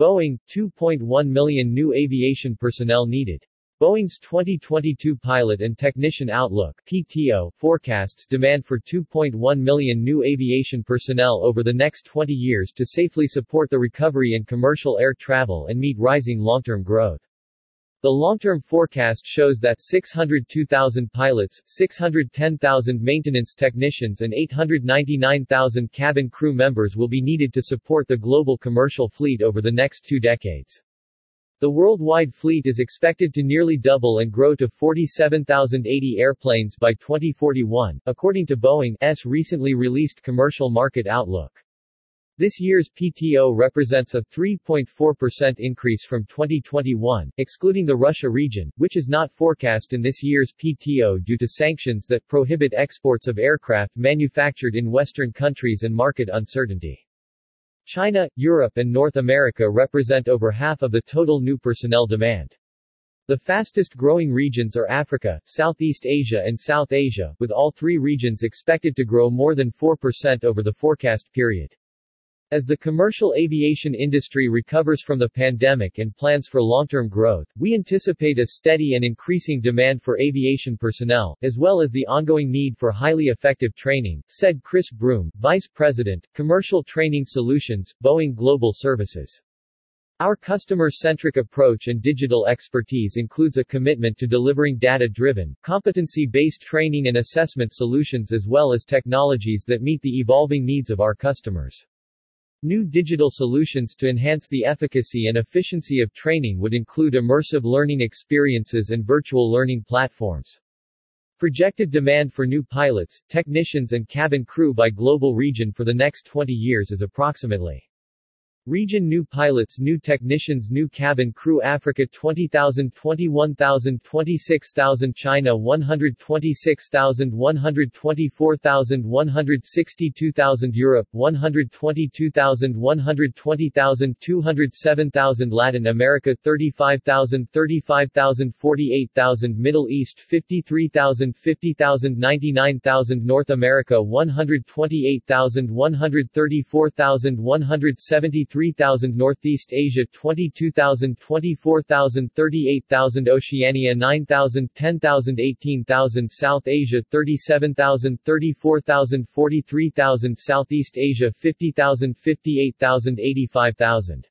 Boeing, 2.1 million new aviation personnel needed. Boeing's 2022 Pilot and Technician Outlook PTO forecasts demand for 2.1 million new aviation personnel over the next 20 years to safely support the recovery in commercial air travel and meet rising long-term growth. The long-term forecast shows that 602,000 pilots, 610,000 maintenance technicians and 899,000 cabin crew members will be needed to support the global commercial fleet over the next two decades. The worldwide fleet is expected to nearly double and grow to 47,080 airplanes by 2041, according to Boeing's recently released Commercial Market Outlook. This year's PTO represents a 3.4% increase from 2021, excluding the Russia region, which is not forecast in this year's PTO due to sanctions that prohibit exports of aircraft manufactured in Western countries and market uncertainty. China, Europe and North America represent over half of the total new personnel demand. The fastest growing regions are Africa, Southeast Asia and South Asia, with all three regions expected to grow more than 4% over the forecast period. As the commercial aviation industry recovers from the pandemic and plans for long-term growth, we anticipate a steady and increasing demand for aviation personnel, as well as the ongoing need for highly effective training, said Chris Broom, Vice President, Commercial Training Solutions, Boeing Global Services. Our customer-centric approach and digital expertise includes a commitment to delivering data-driven, competency-based training and assessment solutions as well as technologies that meet the evolving needs of our customers. New digital solutions to enhance the efficacy and efficiency of training would include immersive learning experiences and virtual learning platforms. Projected demand for new pilots, technicians and cabin crew by global region for the next 20 years is approximately Region New pilots New technicians New cabin crew Africa 20,000 21,000 26,000 China 126,000 124,000 162,000 Europe 122,000 120,000 207,000 Latin America 35,000 35,000 48,000 Middle East 53,000 50,000 99,000 North America 128,000 134,000 170 23,000 Northeast Asia 22,000 24,000 38,000 Oceania 9,000 10,000 18,000 South Asia 37,000 34,000 43,000 Southeast Asia 50,000 58,000 85,000